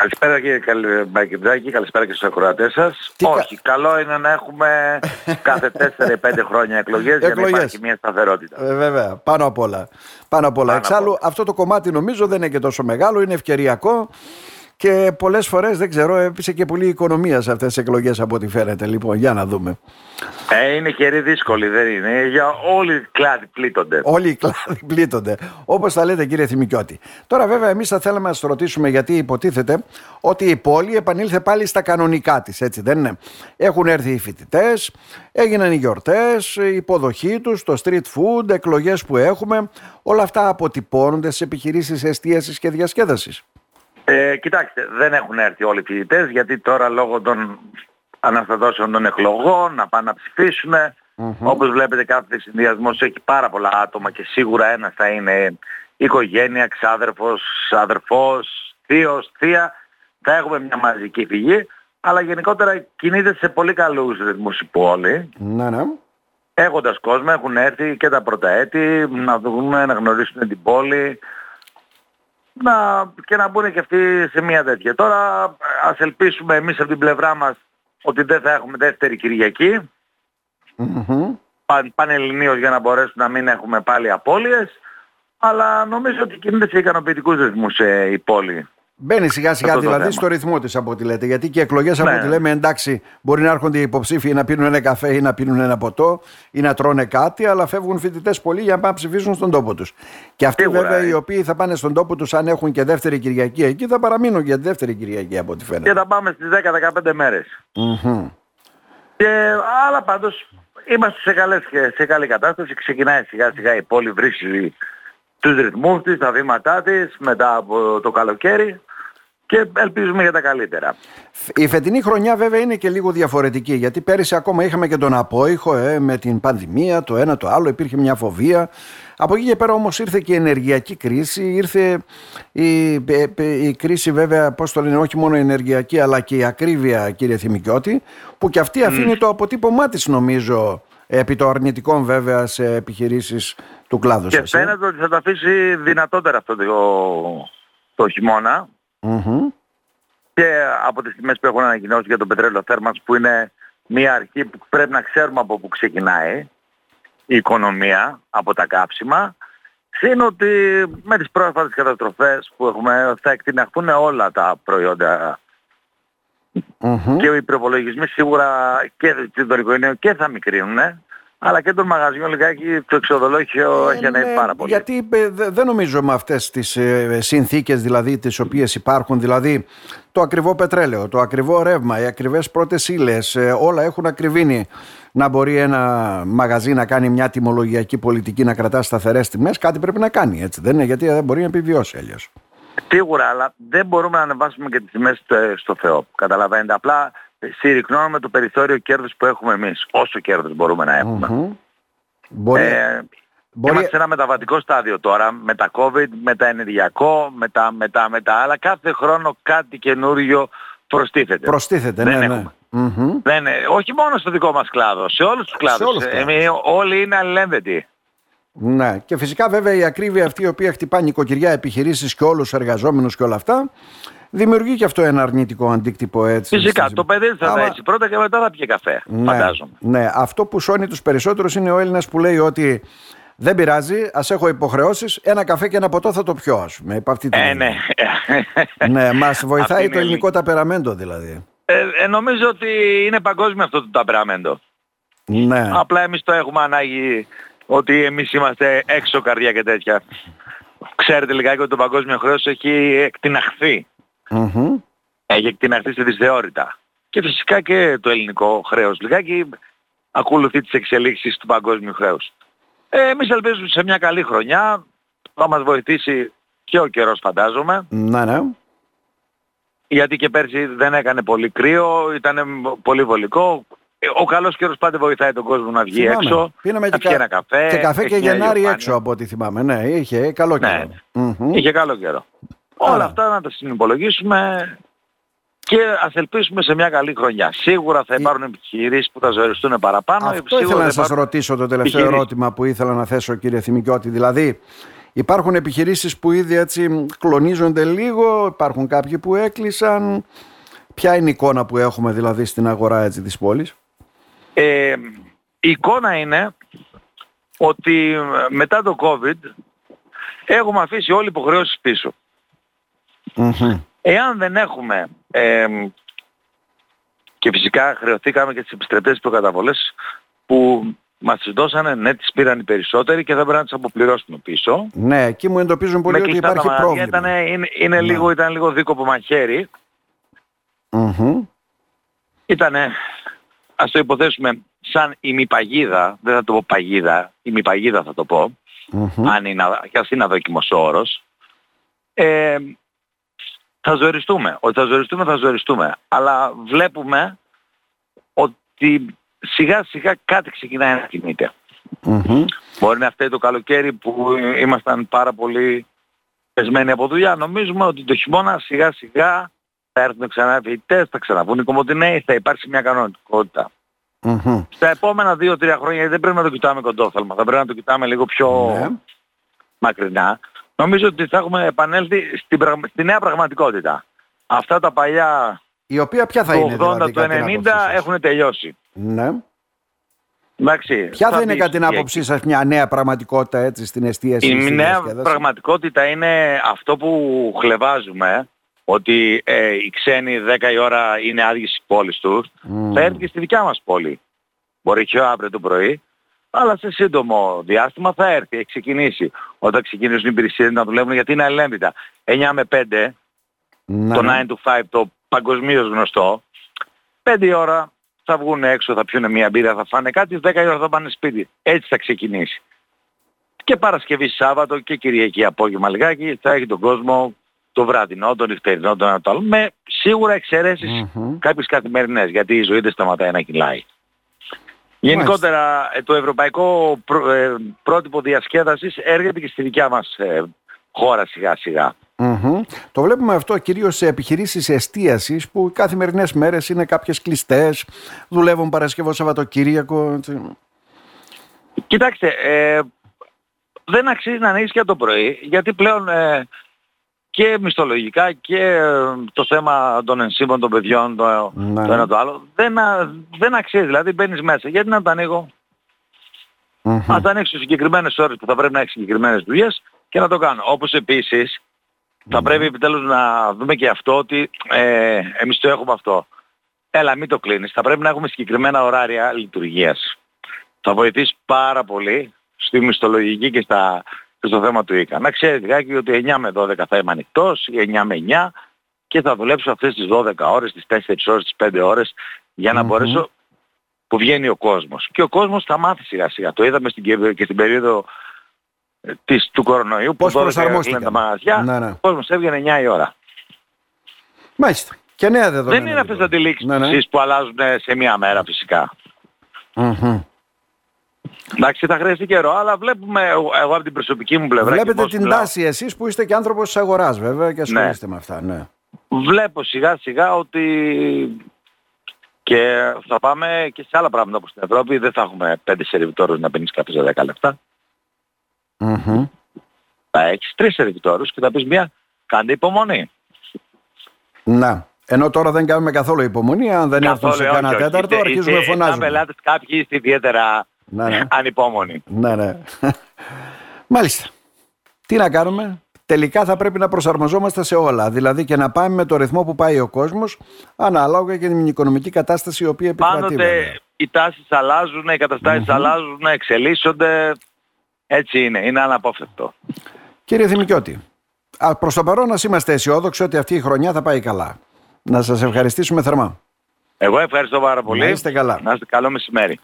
Καλησπέρα κύριε Μπακεντζάκη, καλησπέρα και στους ακροατές σας. Τι κα- Όχι, καλό είναι να έχουμε κάθε 4-5 χρόνια εκλογές, για να Εκλογές. υπάρχει μια σταθερότητα. Ε, βέβαια, πάνω απ' όλα. Πάνω απ' όλα. Πάνω απ' Εξάλλου, όλα. αυτό το κομμάτι νομίζω δεν είναι και τόσο μεγάλο, είναι ευκαιριακό και πολλές φορές δεν ξέρω, έπεισε και πολύ οικονομία σε αυτές τις εκλογές από ό,τι φαίνεται. Λοιπόν, για να δούμε. Ε, είναι καιρή δύσκολη, δεν είναι. Για όλοι οι κλάδοι πλήττονται. Όλοι οι κλάδοι πλήττονται. Όπως τα λέτε, κύριε Θημικιώτη. Τώρα, βέβαια, εμείς θα θέλαμε να σας ρωτήσουμε γιατί υποτίθεται ότι η πόλη επανήλθε πάλι στα κανονικά της, έτσι δεν είναι; Έχουν έρθει οι φοιτητές, έγιναν οι γιορτές, η υποδοχή τους, το street food, εκλογές που έχουμε. Όλα αυτά αποτυπώνονται στι επιχειρήσεις εστίαση και διασκέδαση. Ε, κοιτάξτε, δεν έχουν έρθει όλοι οι φοιτητές, γιατί τώρα λόγω των αναστατώσεων των εκλογών να πάνε να ψηφίσουν. Όπως βλέπετε κάθε συνδυασμός έχει πάρα πολλά άτομα και σίγουρα ένας θα είναι οικογένεια, ξάδερφος, αδερφός, θείος, θεία. Θα έχουμε μια μαζική φυγή, αλλά γενικότερα κινείται σε πολύ καλούς ρυθμούς η πόλη. Ναι, ναι. Έχοντας κόσμο έχουν έρθει και τα πρώτα έτη να δούμε, να γνωρίσουν την πόλη να, και να μπουν και αυτοί σε μια τέτοια. Τώρα ας ελπίσουμε εμείς από την πλευρά μας ότι δεν θα έχουμε δεύτερη Κυριακή Μμμ. παν, πανελληνίως για να μπορέσουμε να μην έχουμε πάλι απώλειες αλλά νομίζω ότι κινείται σε ικανοποιητικούς ρυθμούς ε, η πόλη. Μπαίνει σιγά σιγά Αυτό το δηλαδή θέμα. στο ρυθμό της από ό,τι λέτε. Γιατί και εκλογές από Ναι. ό,τι λέμε εντάξει, μπορεί να έρχονται οι υποψήφοι να πίνουν ένα καφέ ή να πίνουν ένα ποτό ή να τρώνε κάτι, αλλά φεύγουν φοιτητές πολλοί για να πάνε να ψηφίσουν στον τόπο τους. Και αυτοί Σίγουρα, βέβαια ε. οι οποίοι θα πάνε στον τόπο τους, αν έχουν και δεύτερη Κυριακή εκεί, θα παραμείνουν για τη δεύτερη Κυριακή από ό,τι Και φαίνεται. θα πάμε στις 10-15 μέρες. Μμμ. Και, αλλά πάντως είμαστε σε, καλές, σε καλή κατάσταση. Ξεκινάει σιγά σιγά η πόλη βρίσκει τους ρυθμούς της, τα βήματά της μετά από το καλοκαίρι και ελπίζουμε για τα καλύτερα. Η φετινή χρονιά βέβαια είναι και λίγο διαφορετική γιατί πέρυσι ακόμα είχαμε και τον απόϊχο ε, με την πανδημία, το ένα το άλλο, υπήρχε μια φοβία. Από εκεί και πέρα όμως ήρθε και η ενεργειακή κρίση, ήρθε η, ε, ε, η κρίση βέβαια, πώς το λένε, όχι μόνο η ενεργειακή αλλά και η ακρίβεια κύριε Θημικιώτη που και αυτή αφήνει το αποτύπωμά της νομίζω επί το αρνητικών βέβαια σε επιχειρήσεις του κλάδου Και σας. ε. φαίνεται ότι θα τα αφήσει δυνατότερα αυτό το, το χειμώνα Μμμ. και από τις τιμές που έχουν ανακοινώσει για το πετρέλαιο θέρμανσης που είναι μια αρχή που πρέπει να ξέρουμε από πού ξεκινάει η οικονομία από τα κάψιμα είναι ότι με τις πρόσφατες καταστροφές που έχουμε θα εκτιναχθούν όλα τα προϊόντα Μμμ. και οι προπολογισμοί σίγουρα και των οικογενειών και θα μικρύνουν αλλά και των μαγαζιών λιγάκι το εξοδολόγιο έχει ανέβει Ναι, πάρα πολύ. Γιατί ε, δε- δεν νομίζω με αυτές τις ε, συνθήκες δηλαδή τις οποίες υπάρχουν, δηλαδή το ακριβό πετρέλαιο, το ακριβό ρεύμα, οι ακριβές πρώτες ύλες, ε, όλα έχουν ακριβήνει να μπορεί ένα μαγαζί να κάνει μια τιμολογιακή πολιτική να κρατά σταθερές τιμές, κάτι πρέπει να κάνει έτσι δεν είναι, γιατί δεν μπορεί να επιβιώσει αλλιώς. Σίγουρα, αλλά δεν μπορούμε να ανεβάσουμε και τις τιμές στο, στο Θεό. Καταλαβαίνετε. Απλά συρρυκνώνουμε το περιθώριο κέρδους που έχουμε εμείς. Όσο κέρδος μπορούμε να έχουμε. Μμμ. Μπορεί, Ε, μπορεί, Είμαστε σε ένα μεταβατικό στάδιο τώρα με τα COVID, με τα ενεργειακό, με τα, με τα, με τα άλλα. Κάθε χρόνο κάτι καινούριο προστίθεται. προστίθεται, δεν ναι, ναι. έχουμε. Μμμ. Δεν είναι, όχι μόνο στο δικό μας κλάδο, σε όλους τους κλάδους. όλους τους κλάδους. Εμείς όλοι είναι αλληλένδετοι. Ναι, και φυσικά βέβαια η ακρίβεια αυτή η οποία χτυπά νοικοκυριά, επιχειρήσεις και όλους τους εργαζόμενους και όλα αυτά δημιουργεί και αυτό ένα αρνητικό αντίκτυπο έτσι. Φυσικά, στις- το παιδί θα Άμα- δέσει πρώτα και μετά θα πιει καφέ, Ναι, φαντάζομαι. ναι, αυτό που σώνει τους περισσότερους είναι ο Έλληνας που λέει ότι δεν πειράζει, ας έχω υποχρεώσεις, ένα καφέ και ένα ποτό θα το πιω ας πούμε. υπ' αυτή την Ε, έννοια. ναι. ναι, μας βοηθάει Αυτή το είναι η ελληνικό ταπεραμέντο δηλαδή. Ε, ε, νομίζω ότι είναι παγκόσμιο αυτό το ταπεραμέντο. Ναι, Απλά εμείς το έχουμε ανάγκη ότι εμείς είμαστε έξω καρδιά και τέτοια. Ξέρετε λιγάκι ότι το παγκόσμιο χρέος έχει εκτιναχθεί. Μμμ. Έχει εκτιναχθεί σε δυσθεώρητα. Και φυσικά και το ελληνικό χρέος λιγάκι ακολουθεί τις εξελίξεις του παγκόσμιου χρέους. Ε, εμείς ελπίζουμε σε μια καλή χρονιά. Θα μας βοηθήσει και ο καιρός φαντάζομαι. ναι, ναι. γιατί και πέρσι δεν έκανε πολύ κρύο, ήταν πολύ βολικό. Ε, Ο καλός καιρός πάντα βοηθάει τον κόσμο να βγει Θυμάμαι. έξω, Πίναμε να και, πιει κα- ένα καφέ. και καφέ έχει και μια Γενάρη ηλιοφάνεια. έξω από ό,τι θυμάμαι. Ναι, είχε καλό Ναι, καιρό. Μμμ. Είχε καλό καιρό. Άρα. Όλα αυτά να τα συνυπολογίσουμε και ας ελπίσουμε σε μια καλή χρονιά. Σίγουρα θα υπάρχουν επιχειρήσεις που θα ζωριστούν παραπάνω. Αυτό σίγουρα ήθελα να θα σας υπάρχουν ρωτήσω το τελευταίο επιχειρήσεις. ερώτημα που ήθελα να θέσω κύριε Θημικιώτη. Δηλαδή Υπάρχουν επιχειρήσεις που ήδη έτσι κλονίζονται λίγο, υπάρχουν κάποιοι που έκλεισαν. Ποια είναι η εικόνα που έχουμε δηλαδή στην αγορά έτσι της πόλης; Ε, η εικόνα είναι ότι μετά το COVID έχουμε αφήσει όλοι οι υποχρεώσεις πίσω. Εάν δεν έχουμε ε, και φυσικά χρεωθήκαμε και τις επιστρεπτές προκαταβολές που μας τις δώσανε, ναι τις πήραν οι περισσότεροι και δεν πρέπει να τις αποπληρώσουμε πίσω. Ναι, εκεί μου εντοπίζουν πολύ ότι υπάρχει πρόβλημα. Ήταν, είναι, είναι ναι. λίγο, ήταν λίγο δίκοπο μαχαίρι. Ήτανε, ας το υποθέσουμε, σαν ημιπαγίδα, δεν θα το πω παγίδα, ημιπαγίδα θα το πω, αν είναι, και ας είναι αδόκιμος όρος, ε, θα ζοριστούμε. Ότι θα ζοριστούμε, θα ζοριστούμε. Αλλά βλέπουμε ότι σιγά σιγά κάτι ξεκινάει να κινειται Μπορεί να φταίει το καλοκαίρι που ήμασταν πάρα πολύ πεσμένοι από δουλειά. Νομίζουμε ότι το χειμώνα σιγά σιγά θα έρθουν ξανά φοιτητές, θα ξαναβούν οι κομμωτινέοι, θα υπάρξει μια κανονικότητα. Mm-hmm. Στα επόμενα 2-3 χρόνια δεν πρέπει να το κοιτάμε κοντόφθαλμα, θα πρέπει να το κοιτάμε λίγο πιο ναι. μακρινά. Νομίζω ότι θα έχουμε επανέλθει στην, στη νέα πραγματικότητα. Αυτά τα παλιά η οποία ποια θα το είναι 80, δηλαδή, το 90 έχουν τελειώσει. Ναι. Εντάξει, ποια θα, θα είναι κατά την άποψή σας μια νέα πραγματικότητα έτσι στην εστίαση. Η νέα πραγματικότητα είναι αυτό που χλεβάζουμε ότι ε, οι ξένοι 10 η ώρα είναι άδειες στις πόλεις τους, mm. θα έρθει και στη δικιά μας πόλη. Μπορεί και αύριο το πρωί, αλλά σε σύντομο διάστημα θα έρθει, έχει ξεκινήσει. Όταν ξεκινήσουν οι υπηρεσίες να δουλεύουν γιατί είναι αλληλένδυτα. 9 με 5, ναι. το 9 ναι. to 5 το παγκοσμίως γνωστό, 5 ώρα θα βγουν έξω, θα πιούν μια μπύρα, θα φάνε κάτι, 10 ώρα θα πάνε σπίτι. Έτσι θα ξεκινήσει. Και Παρασκευή Σάββατο και Κυριακή απόγευμα λιγάκι θα έχει τον κόσμο το βραδινό, το νυχτερινό, το ένα το άλλο, με σίγουρα εξαιρέσεις mm-hmm. κάποιες καθημερινές, γιατί η ζωή δεν σταματάει να κυλάει. Γενικότερα ε, το ευρωπαϊκό ε, πρότυπο διασκέδασης έρχεται και στη δικιά μας ε, χώρα σιγά σιγά. Το βλέπουμε αυτό κυρίως σε επιχειρήσεις εστίασης που οι καθημερινές μέρες είναι κάποιες κλειστές, δουλεύουν Παρασκευό Σαββατοκύριακο. Κοιτάξτε, δεν αξίζει να ανοίξεις και το πρωί γιατί πλέον και μισθολογικά και ε, το θέμα των ενσύμων των παιδιών, το, ναι. το ένα το άλλο, δεν, δεν αξίζει. Δηλαδή μπαίνεις μέσα. Γιατί να τα ανοίγω; Mm-hmm. Αν τα ανοίξω συγκεκριμένες ώρες που θα πρέπει να έχεις συγκεκριμένες δουλειές και να το κάνω. Όπως επίσης θα πρέπει επιτέλους να δούμε και αυτό ότι ε, εμείς το έχουμε αυτό. Έλα μην το κλείνεις. Θα πρέπει να έχουμε συγκεκριμένα ωράρια λειτουργίας. Θα βοηθήσει πάρα πολύ στη μισθολογική και στα στο θέμα του ΙΚΑ. Να ξέρει λιγάκι ότι 9 με 12 θα είμαι ανοιχτός, 9 με 9 και θα δουλέψω αυτές τις 12 ώρες, τις 4 ώρες, τις 5 ώρες για να μπορέσω που βγαίνει ο κόσμος. Και ο κόσμος θα μάθει σιγά σιγά. Το είδαμε στην, και στην περίοδο ε, της, του κορονοϊού που προσαρμόστηκαν τα μαγαζιά, ναι, ναι. ο κόσμος έβγαινε 9 η ώρα. Μάλιστα. Και νέα δεδομένα. Δεν είναι αυτές τις λοιπόν. αντιλήξεις ναι, ναι. που αλλάζουν σε μία μέρα φυσικά. Εντάξει, θα χρειαστεί καιρό, αλλά βλέπουμε εγώ, από την προσωπική μου πλευρά. Βλέπετε την τάση εσείς που είστε και άνθρωπος της αγοράς βέβαια και ασχολείστε ναι. με αυτά. Ναι. Βλέπω σιγά σιγά ότι και θα πάμε και σε άλλα πράγματα όπως στην Ευρώπη. Δεν θα έχουμε πέντε σερβιτόρους να πίνεις καφέ σε 10 λεπτά. Mm-hmm. Θα έχεις τρεις σερβιτόρους και θα πεις μια, κάντε υπομονή. Να. Ενώ τώρα δεν κάνουμε καθόλου υπομονή, αν δεν έρθουν σε κανένα τέταρτο, αρχίζουμε να φωνάζουμε. Αν πελάτες κάποιοι είστε ιδιαίτερα ναι, ναι. ανυπόμονοι. Ναι, ναι. Μάλιστα. Τι να κάνουμε; Τελικά θα πρέπει να προσαρμοζόμαστε σε όλα. Δηλαδή και να πάμε με το ρυθμό που πάει ο κόσμος, ανάλογα και την οικονομική κατάσταση η οποία επικρατεί. Πάντοτε οι τάσεις αλλάζουν, οι καταστασεις αλλάζουν, εξελίσσονται. Έτσι είναι. Είναι αναπόφευκτο. Κύριε Δημικιώτη, προς το παρόν να είμαστε αισιόδοξοι ότι αυτή η χρονιά θα πάει καλά. Να σας ευχαριστήσουμε θερμά. Εγώ ευχαριστώ πάρα πολύ. Να είστε καλά. Να είστε καλό μεσημέρι.